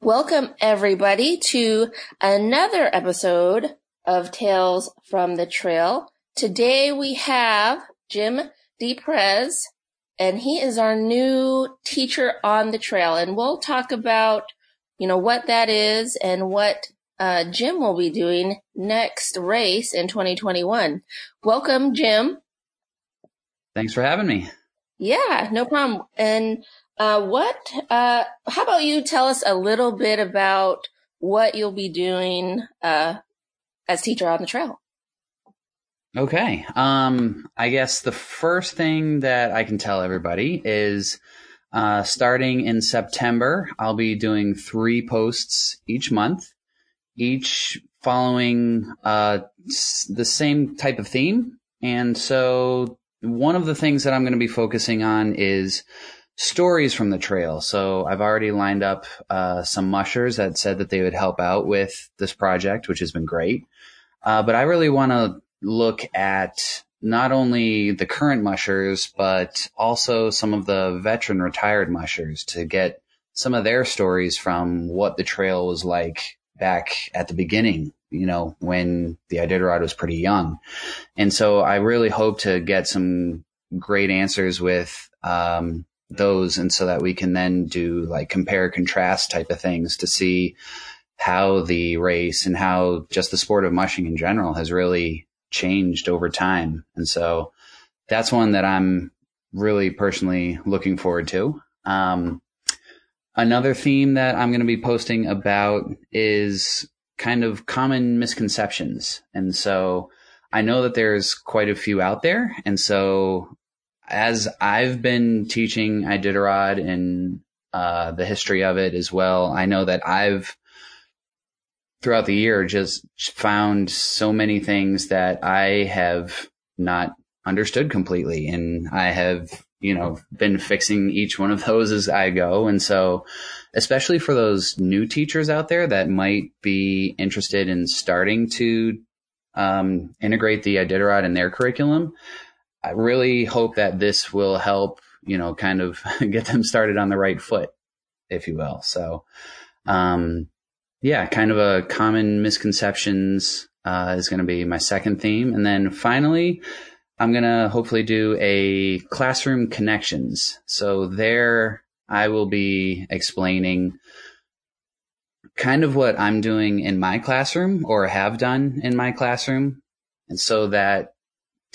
Welcome everybody to another episode of Tales from the Trail. Today we have Jim Deperez and he is our new teacher on the trail and we'll talk about, you know, what that is and what uh, Jim will be doing next race in 2021. Welcome, Jim. Thanks for having me. Yeah, no problem. And uh, what? Uh, how about you tell us a little bit about what you'll be doing uh, as teacher on the trail? Okay. Um, I guess the first thing that I can tell everybody is uh, starting in September, I'll be doing three posts each month, each following uh, the same type of theme. And so one of the things that I'm going to be focusing on is stories from the trail. So I've already lined up uh, some mushers that said that they would help out with this project, which has been great. Uh, but I really want to look at not only the current mushers, but also some of the veteran retired mushers to get some of their stories from what the trail was like back at the beginning, you know, when the Iditarod was pretty young. And so I really hope to get some great answers with, um, those and so that we can then do like compare contrast type of things to see how the race and how just the sport of mushing in general has really changed over time. And so that's one that I'm really personally looking forward to. Um, another theme that I'm going to be posting about is kind of common misconceptions. And so I know that there's quite a few out there. And so as I've been teaching Iditarod and uh, the history of it as well, I know that I've throughout the year just found so many things that I have not understood completely, and I have you know been fixing each one of those as I go, and so especially for those new teachers out there that might be interested in starting to um, integrate the Iditarod in their curriculum. I really hope that this will help, you know, kind of get them started on the right foot, if you will. So, um, yeah, kind of a common misconceptions uh, is going to be my second theme, and then finally, I'm going to hopefully do a classroom connections. So there, I will be explaining kind of what I'm doing in my classroom or have done in my classroom, and so that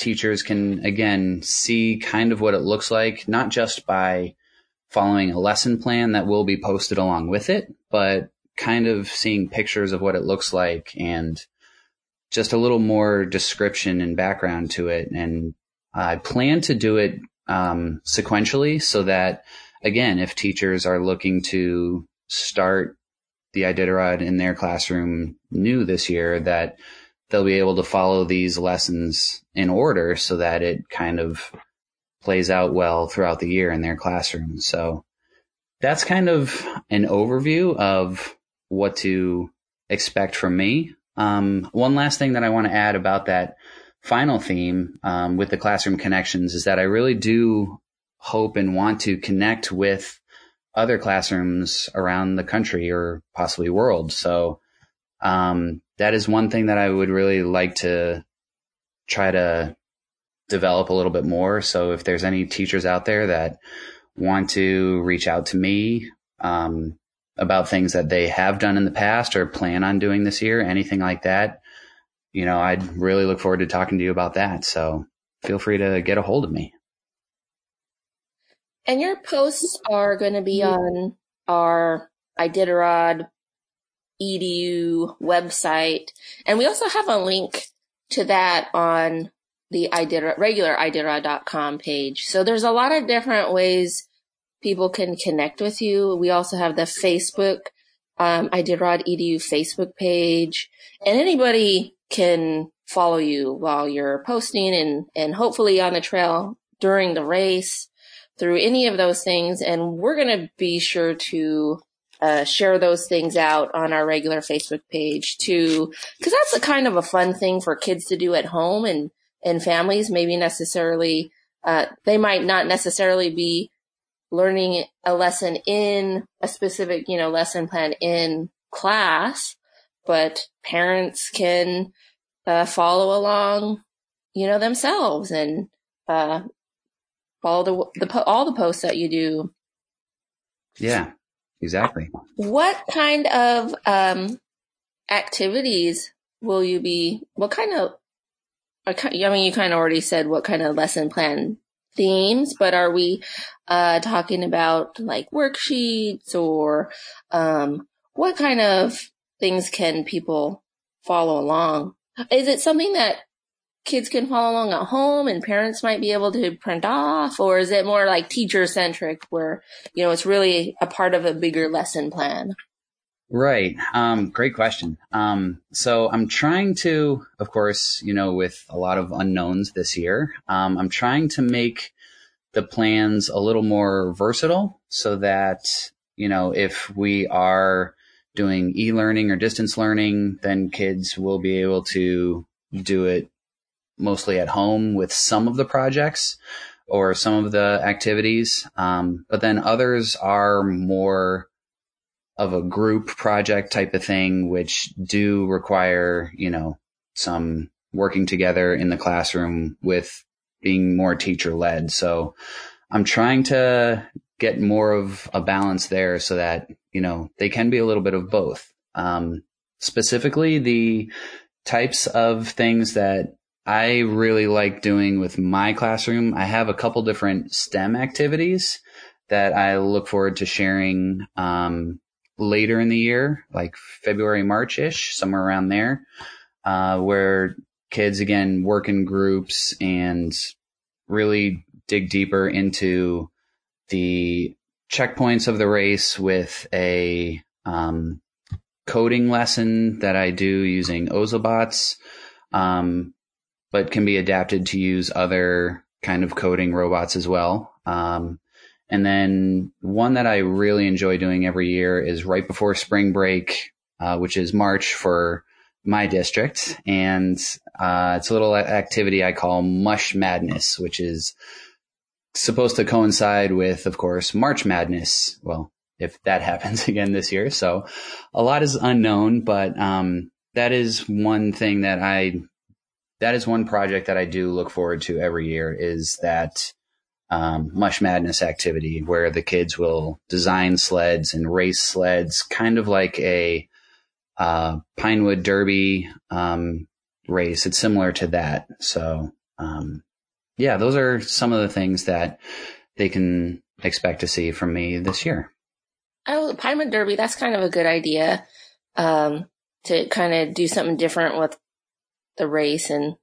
teachers can again see kind of what it looks like, not just by following a lesson plan that will be posted along with it, but kind of seeing pictures of what it looks like and just a little more description and background to it. And I plan to do it um, sequentially so that, again, if teachers are looking to start the Iditarod in their classroom new this year, that they'll be able to follow these lessons in order so that it kind of plays out well throughout the year in their classroom. So that's kind of an overview of what to expect from me. Um, one last thing that I want to add about that final theme um, with the classroom connections is that I really do hope and want to connect with other classrooms around the country or possibly world. So um, that is one thing that I would really like to try to develop a little bit more. So if there's any teachers out there that want to reach out to me um, about things that they have done in the past or plan on doing this year, anything like that, you know, I'd really look forward to talking to you about that. So feel free to get a hold of me. And your posts are going to be on our Iditarod edu website. And we also have a link to that on the Iditarod, regular Iditarod.com page. So there's a lot of different ways people can connect with you. We also have the Facebook, um, Iditarod edu Facebook page and anybody can follow you while you're posting and, and hopefully on the trail during the race through any of those things. And we're going to be sure to uh, share those things out on our regular Facebook page too, because that's a kind of a fun thing for kids to do at home and and families. Maybe necessarily uh, they might not necessarily be learning a lesson in a specific, you know, lesson plan in class, but parents can uh, follow along, you know, themselves and uh, follow the, the all the posts that you do. Yeah, exactly. What kind of um, activities will you be? What kind of? I mean, you kind of already said what kind of lesson plan themes, but are we uh, talking about like worksheets or um, what kind of things can people follow along? Is it something that kids can follow along at home and parents might be able to print off? Or is it more like teacher centric where you know it's really a part of a bigger lesson plan? Right. Um, great question. Um, so i'm trying to of course you know with a lot of unknowns this year um, i'm trying to make the plans a little more versatile so that you know if we are doing e-learning or distance learning then kids will be able to do it mostly at home with some of the projects or some of the activities. Um, but then others are more of a group project type of thing, which do require, you know, some working together in the classroom with being more teacher led. So I'm trying to get more of a balance there so that, you know, they can be a little bit of both. Um, specifically the types of things that I really like doing with my classroom. I have a couple different STEM activities that I look forward to sharing um, later in the year, like February, March ish, somewhere around there, uh, where kids again work in groups and really dig deeper into the checkpoints of the race with a um, coding lesson that I do using Ozobots. Um, but can be adapted to use other kind of coding robots as well. Um, and then one that I really enjoy doing every year is right before spring break, uh, which is March for my district. And uh, it's a little activity I call Mush Madness, which is supposed to coincide with, of course, March Madness. Well, if that happens again this year. So a lot is unknown, but um, that is one thing that I that is one project that I do look forward to every year is that um, Mush Madness activity where the kids will design sleds and race sleds, kind of like a uh, Pinewood Derby um, race. It's similar to that. So, um, yeah, those are some of the things that they can expect to see from me this year. Oh, Pinewood Derby, that's kind of a good idea um, to kind of do something different with the race and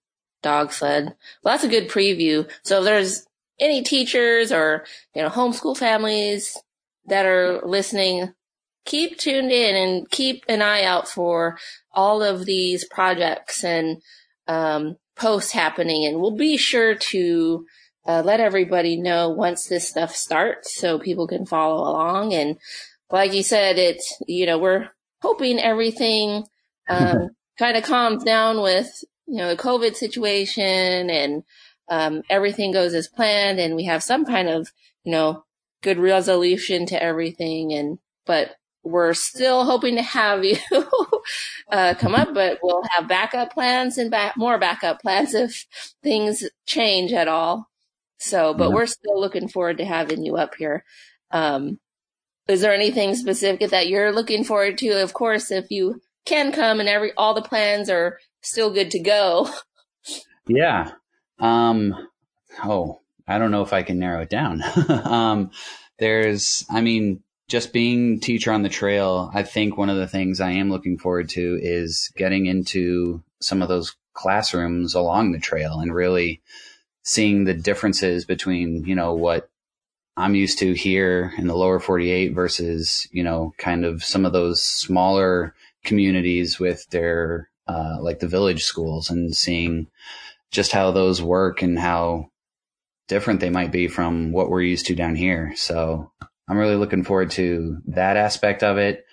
dog sled. Well, that's a good preview. So if there's any teachers or, you know, homeschool families that are listening, keep tuned in and keep an eye out for all of these projects and, um, posts happening. And we'll be sure to, uh, let everybody know once this stuff starts so people can follow along. And like you said, it's, you know, we're hoping everything, um, kind of calms down with you know, the COVID situation and, um, everything goes as planned and we have some kind of, you know, good resolution to everything. And, but we're still hoping to have you, uh, come up, but we'll have backup plans and back, more backup plans if things change at all. So, but we're still looking forward to having you up here. Um, is there anything specific that you're looking forward to? Of course, if you can come and every, all the plans are still good to go. Yeah. Um, oh, I don't know if I can narrow it down. um, there's, I mean, just being teacher on the trail, I think one of the things I am looking forward to is getting into some of those classrooms along the trail and really seeing the differences between, you know, what I'm used to here in the lower 48 versus, you know, kind of some of those smaller communities with their uh, like the village schools and seeing just how those work and how different they might be from what we're used to down here. So I'm really looking forward to that aspect of it.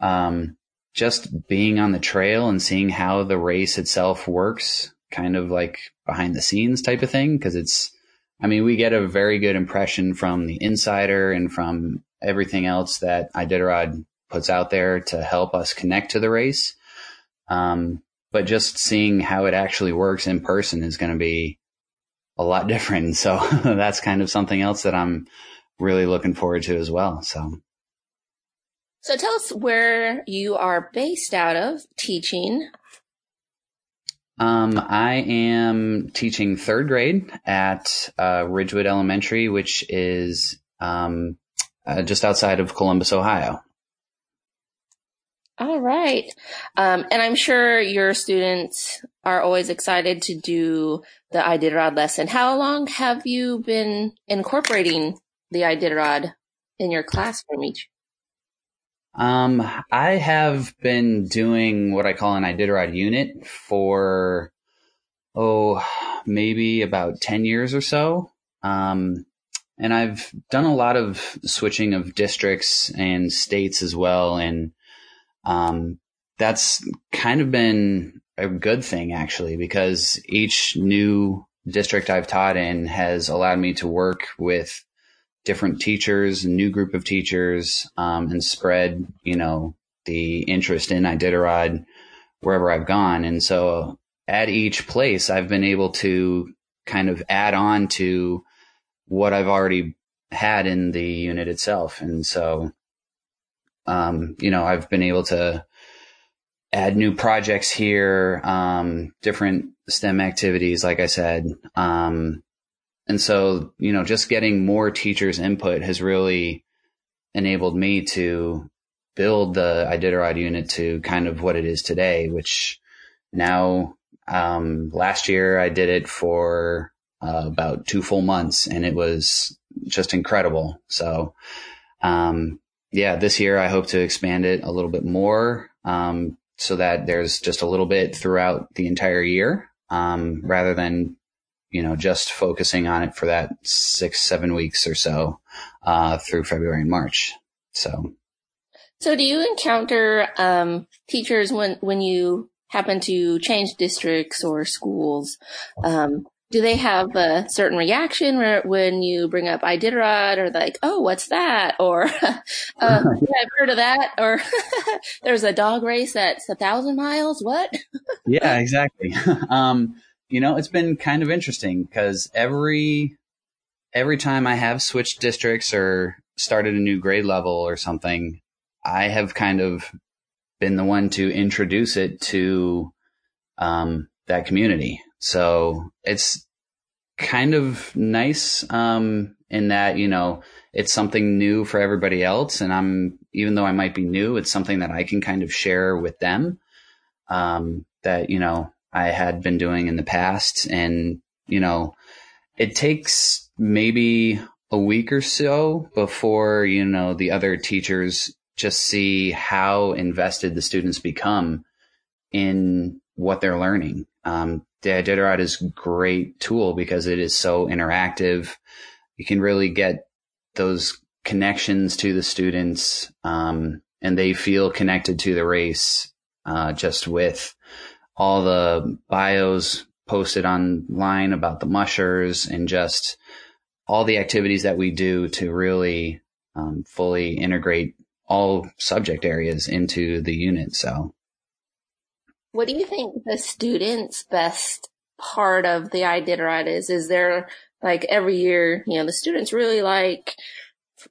Um, just being on the trail and seeing how the race itself works, kind of like behind the scenes type of thing, because it's I mean, we get a very good impression from the insider and from everything else that Iditarod puts out there to help us connect to the race. Um, but just seeing how it actually works in person is going to be a lot different. So that's kind of something else that I'm really looking forward to as well. So. So tell us where you are based out of teaching. Um, I am teaching third grade at uh, Ridgewood Elementary, which is um, uh, just outside of Columbus, Ohio. All right. Um, and I'm sure your students are always excited to do the Iditarod lesson. How long have you been incorporating the Iditarod in your classroom each? Um, I have been doing what I call an Iditarod unit for, oh, maybe about 10 years or so. Um, and I've done a lot of switching of districts and states as well. And, um, that's kind of been a good thing actually, because each new district I've taught in has allowed me to work with different teachers, new group of teachers, um, and spread, you know, the interest in Iditarod wherever I've gone. And so at each place, I've been able to kind of add on to what I've already had in the unit itself. And so, um, you know, I've been able to add new projects here, um, different STEM activities, like I said, um, and so, you know, just getting more teachers' input has really enabled me to build the Iditarod unit to kind of what it is today, which now, um, last year I did it for uh, about two full months and it was just incredible. So, um, yeah, this year I hope to expand it a little bit more, um, so that there's just a little bit throughout the entire year, um, rather than you know, just focusing on it for that six, seven weeks or so, uh, through February and March. So. So do you encounter, um, teachers when, when you happen to change districts or schools, um, do they have a certain reaction where, when you bring up Iditarod or like, oh, what's that? Or, uh, yeah, I've heard of that. Or there's a dog race that's a thousand miles. What? yeah, exactly. um, you know, it's been kind of interesting because every every time I have switched districts or started a new grade level or something, I have kind of been the one to introduce it to um, that community. So it's kind of nice um, in that you know it's something new for everybody else, and I'm even though I might be new, it's something that I can kind of share with them. Um, that you know I had been doing in the past. And, you know, it takes maybe a week or so before, you know, the other teachers just see how invested the students become in what they're learning. Um, the Iditarod is a great tool because it is so interactive. You can really get those connections to the students, um, and they feel connected to the race, uh, just with all the bios posted online about the mushers and just all the activities that we do to really um, fully integrate all subject areas into the unit. So, what do you think the students' best part of the Iditarod is? Is there like every year, you know, the students really like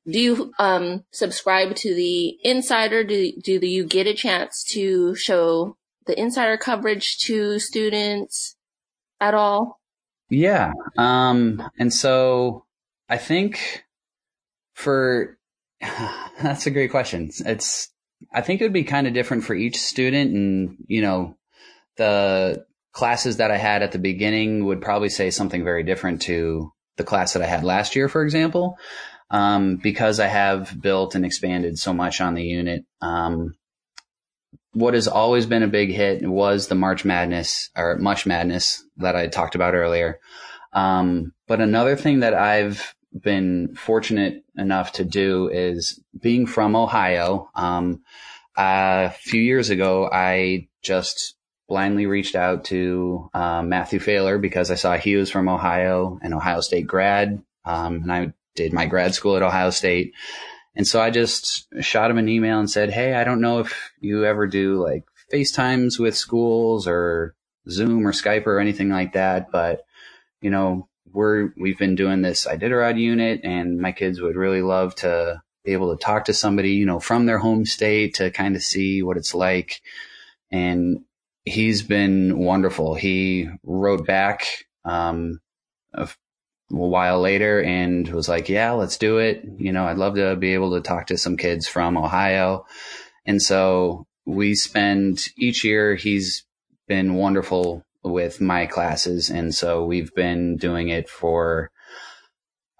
do you um, subscribe to the insider? Do do you get a chance to show the insider coverage to students at all? Yeah. Um, and so I think for, that's a great question. It's, I think it would be kind of different for each student and, you know, the classes that I had at the beginning would probably say something very different to the class that I had last year, for example. Um, because I have built and expanded so much on the unit. Um, what has always been a big hit was the March Madness or Mush Madness that I talked about earlier. Um, but another thing that I've been fortunate enough to do is being from Ohio. Um, a few years ago, I just blindly reached out to uh, Matthew Failor because I saw he was from Ohio, an Ohio State grad, um, and I did my grad school at Ohio State. And so I just shot him an email and said, Hey, I don't know if you ever do like FaceTimes with schools or Zoom or Skype or anything like that, but you know, we're, we've been doing this Iditarod unit and my kids would really love to be able to talk to somebody, you know, from their home state to kind of see what it's like. And he's been wonderful. He wrote back, um, a, a while later and was like, yeah, let's do it. You know, I'd love to be able to talk to some kids from Ohio. And so we spend each year, he's been wonderful with my classes. And so we've been doing it for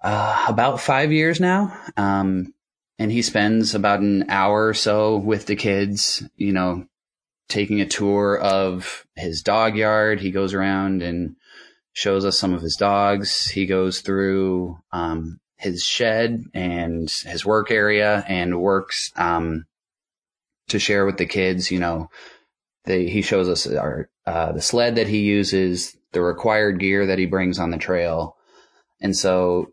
uh, about five years now. Um, and he spends about an hour or so with the kids, you know, taking a tour of his dog yard. He goes around and shows us some of his dogs. He goes through um, his shed and his work area and works um, to share with the kids. You know, they, he shows us our uh, the sled that he uses, the required gear that he brings on the trail, and so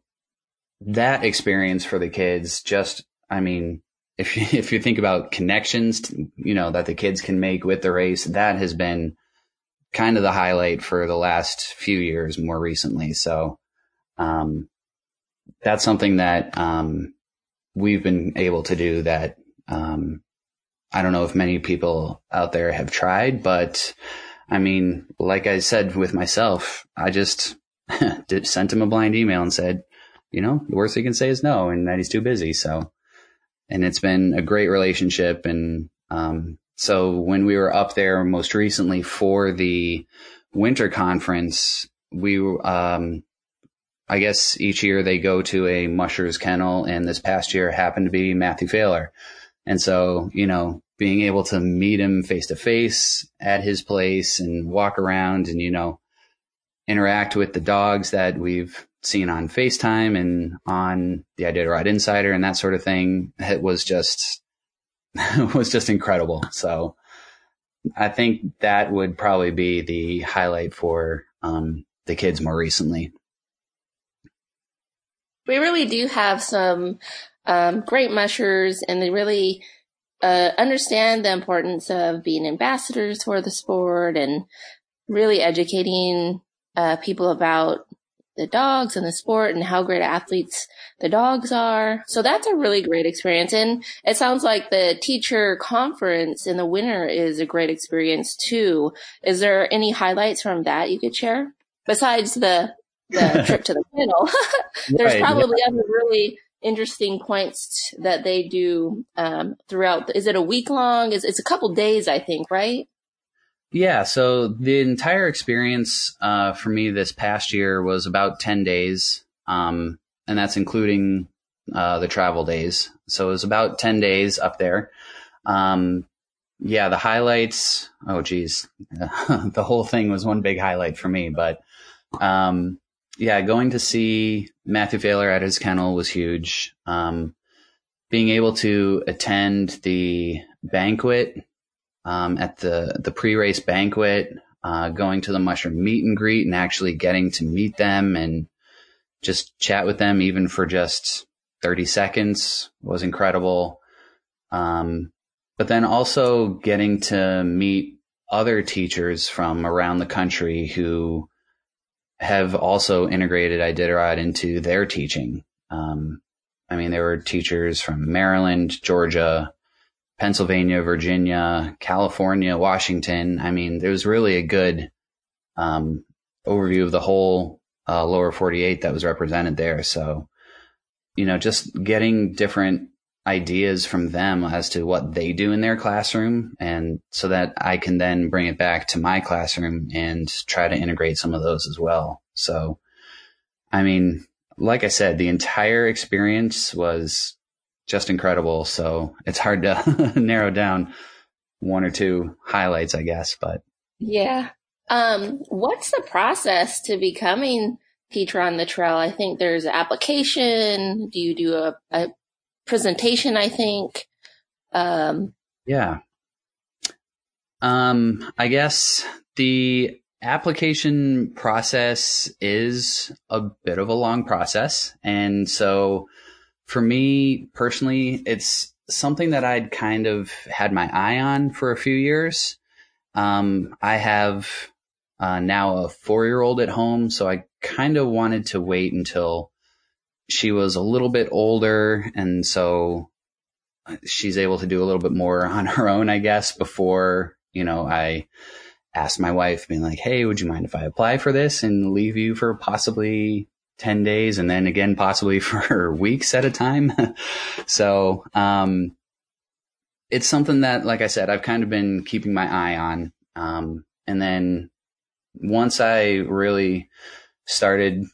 that experience for the kids just, I mean, if you, if you think about connections, you know, that the kids can make with the race, that has been kind of the highlight for the last few years more recently. So, um, that's something that, um, we've been able to do that, um, I don't know if many people out there have tried, but I mean, like I said with myself, I just sent him a blind email and said, you know, the worst he can say is no and that he's too busy. So, and it's been a great relationship. And um, so when we were up there most recently for the winter conference, we um, I guess each year they go to a musher's kennel, and this past year happened to be Matthew Failor. And so, you know, being able to meet him face to face at his place and walk around and, you know, interact with the dogs that we've seen on FaceTime and on the Iditarod Insider and that sort of thing. It was just was just incredible. So I think that would probably be the highlight for um, the kids more recently. We really do have some um, great mushers, and they really uh, understand the importance of being ambassadors for the sport and really educating uh, people about the dogs and the sport and how great athletes the dogs are. So that's a really great experience. And it sounds like the teacher conference in the winter is a great experience too. Is there any highlights from that you could share besides the, the trip to the panel? There's right, probably yeah. other really interesting points that they do um, throughout. Is it a week long? Is it's a couple days, I think, right? Yeah, so the entire experience uh, for me this past year was about 10 days, um, and that's including uh, the travel days. So it was about 10 days up there. Um, yeah, the highlights, oh, geez, the whole thing was one big highlight for me. But um, yeah, going to see Matthew Failor at his kennel was huge. Um, being able to attend the banquet um, at the the pre race banquet, uh, going to the mushroom meet and greet, and actually getting to meet them and just chat with them, even for just thirty seconds, was incredible. Um, but then also getting to meet other teachers from around the country who have also integrated Iditarod into their teaching. Um, I mean, there were teachers from Maryland, Georgia, Pennsylvania, Virginia, California, Washington. I mean, there was really a good um, overview of the whole uh, lower 48 that was represented there. So, you know, just getting different ideas from them as to what they do in their classroom and so that I can then bring it back to my classroom and try to integrate some of those as well. So, I mean, like I said, the entire experience was just incredible. So it's hard to narrow down one or two highlights, I guess, but yeah. Um, what's the process to becoming teacher on the trail? I think there's application. Do you do a, a presentation? I think. Um, yeah. Um, I guess the application process is a bit of a long process. And so for me personally, it's something that I'd kind of had my eye on for a few years. Um, I have uh, now a four year old at home, so I kind of wanted to wait until she was a little bit older. And so she's able to do a little bit more on her own, I guess, before, you know, I asked my wife, being like, Hey, would you mind if I apply for this and leave you for possibly 10 days and then again, possibly for weeks at a time? so, um, it's something that, like I said, I've kind of been keeping my eye on. Um, and then once I really started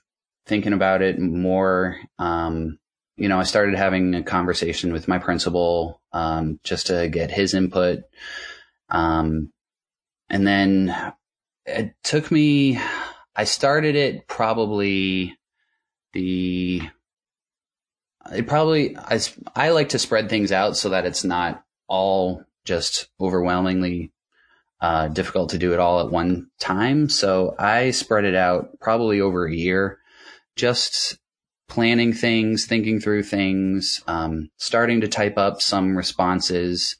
thinking about it more, um, you know, I started having a conversation with my principal, um, just to get his input. Um, and then it took me, I started it probably the, it probably, I, I like to spread things out so that it's not all just overwhelmingly uh, difficult to do it all at one time. So I spread it out probably over a year, just planning things, thinking through things, um, starting to type up some responses,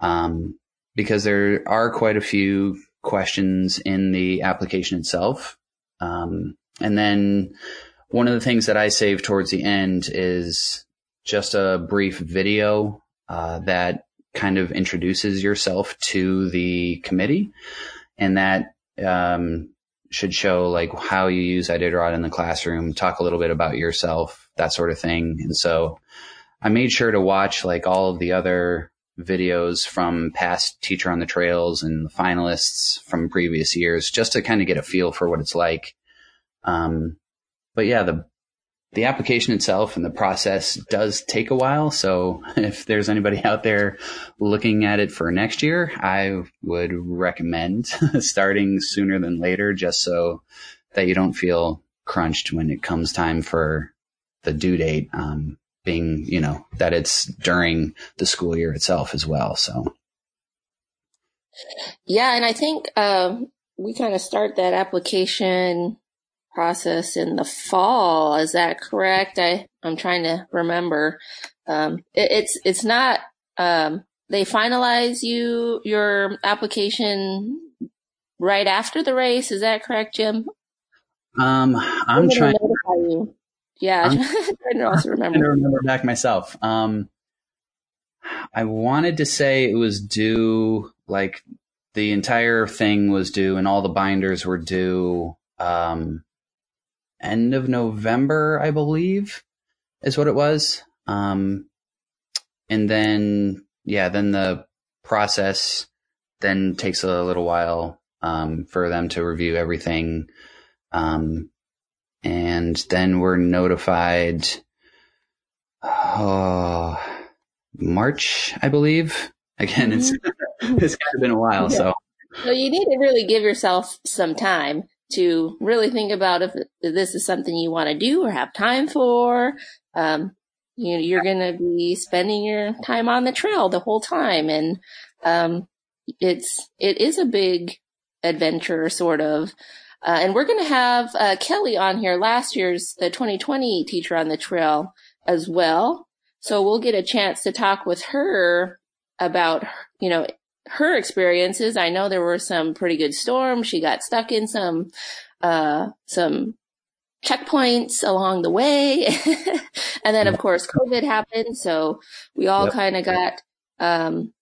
um, because there are quite a few questions in the application itself. Um, and then one of the things that I save towards the end is just a brief video uh, that kind of introduces yourself to the committee, and that um, should show like how you use Iditarod in the classroom, talk a little bit about yourself, that sort of thing. And so I made sure to watch like all of the other videos from past Teacher on the Trails and the finalists from previous years just to kind of get a feel for what it's like. Um, but yeah, the the application itself and the process does take a while. So if there's anybody out there looking at it for next year, I would recommend starting sooner than later just so that you don't feel crunched when it comes time for the due date. Um, being, you know, that it's during the school year itself as well. So. Yeah. And I think, um, we kind of start that application process in the fall. Is that correct? I, I'm trying to remember. Um, it, it's, it's not, um, they finalize you, your application right after the race. Is that correct, Jim? Um, I'm, trying. You. Yeah, I'm trying to also remember. to remember back myself. Um, I wanted to say it was due, like the entire thing was due, and all the binders were due. Um, end of November, I believe, is what it was. Um, and then, yeah, then the process then takes a little while um, for them to review everything. Um, and then we're notified, oh, March, I believe. Again, it's, mm-hmm. it's kind of been a while, yeah. so. So you need to really give yourself some time to really think about if this is something you want to do or have time for. Um, you know, you're going to be spending your time on the trail the whole time. And, um, it's, it is a big adventure sort of. Uh, and we're going to have, uh, Kelly on here last year's, the 2020 teacher on the trail as well. So we'll get a chance to talk with her about, you know, her experiences, I know there were some pretty good storms. She got stuck in some, uh, some checkpoints along the way. and then of course COVID happened. So we all yep. kind of got, um,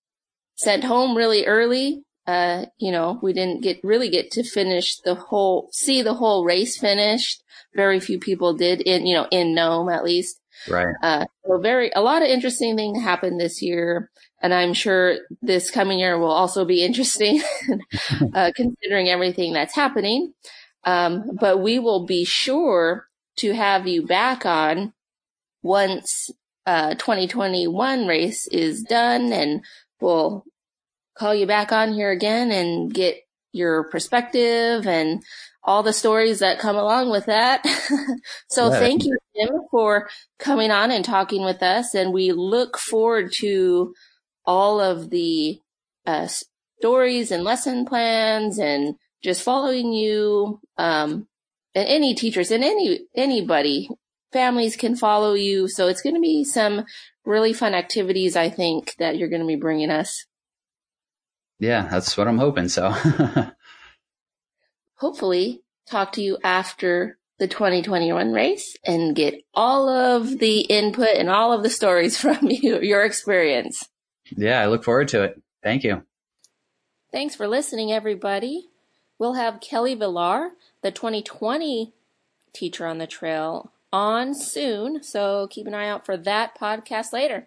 sent home really early. Uh, you know, we didn't get really get to finish the whole, see the whole race finished. Very few people did in, you know, in Nome at least. Right. Uh, so very, a lot of interesting things happened this year. And I'm sure this coming year will also be interesting, uh, considering everything that's happening. Um, but we will be sure to have you back on once, uh, 2021 race is done and we'll call you back on here again and get your perspective and all the stories that come along with that. so yeah. thank you, Jim, for coming on and talking with us. And we look forward to all of the uh, stories and lesson plans and just following you. Um, and any teachers and any, anybody, families can follow you. So it's going to be some really fun activities, I think, that you're going to be bringing us. Yeah, that's what I'm hoping. So hopefully talk to you after the 2021 race and get all of the input and all of the stories from you, your experience. Yeah, I look forward to it. Thank you. Thanks for listening, everybody. We'll have Kelly Villar, the 2020 teacher on the trail, on soon. So keep an eye out for that podcast later.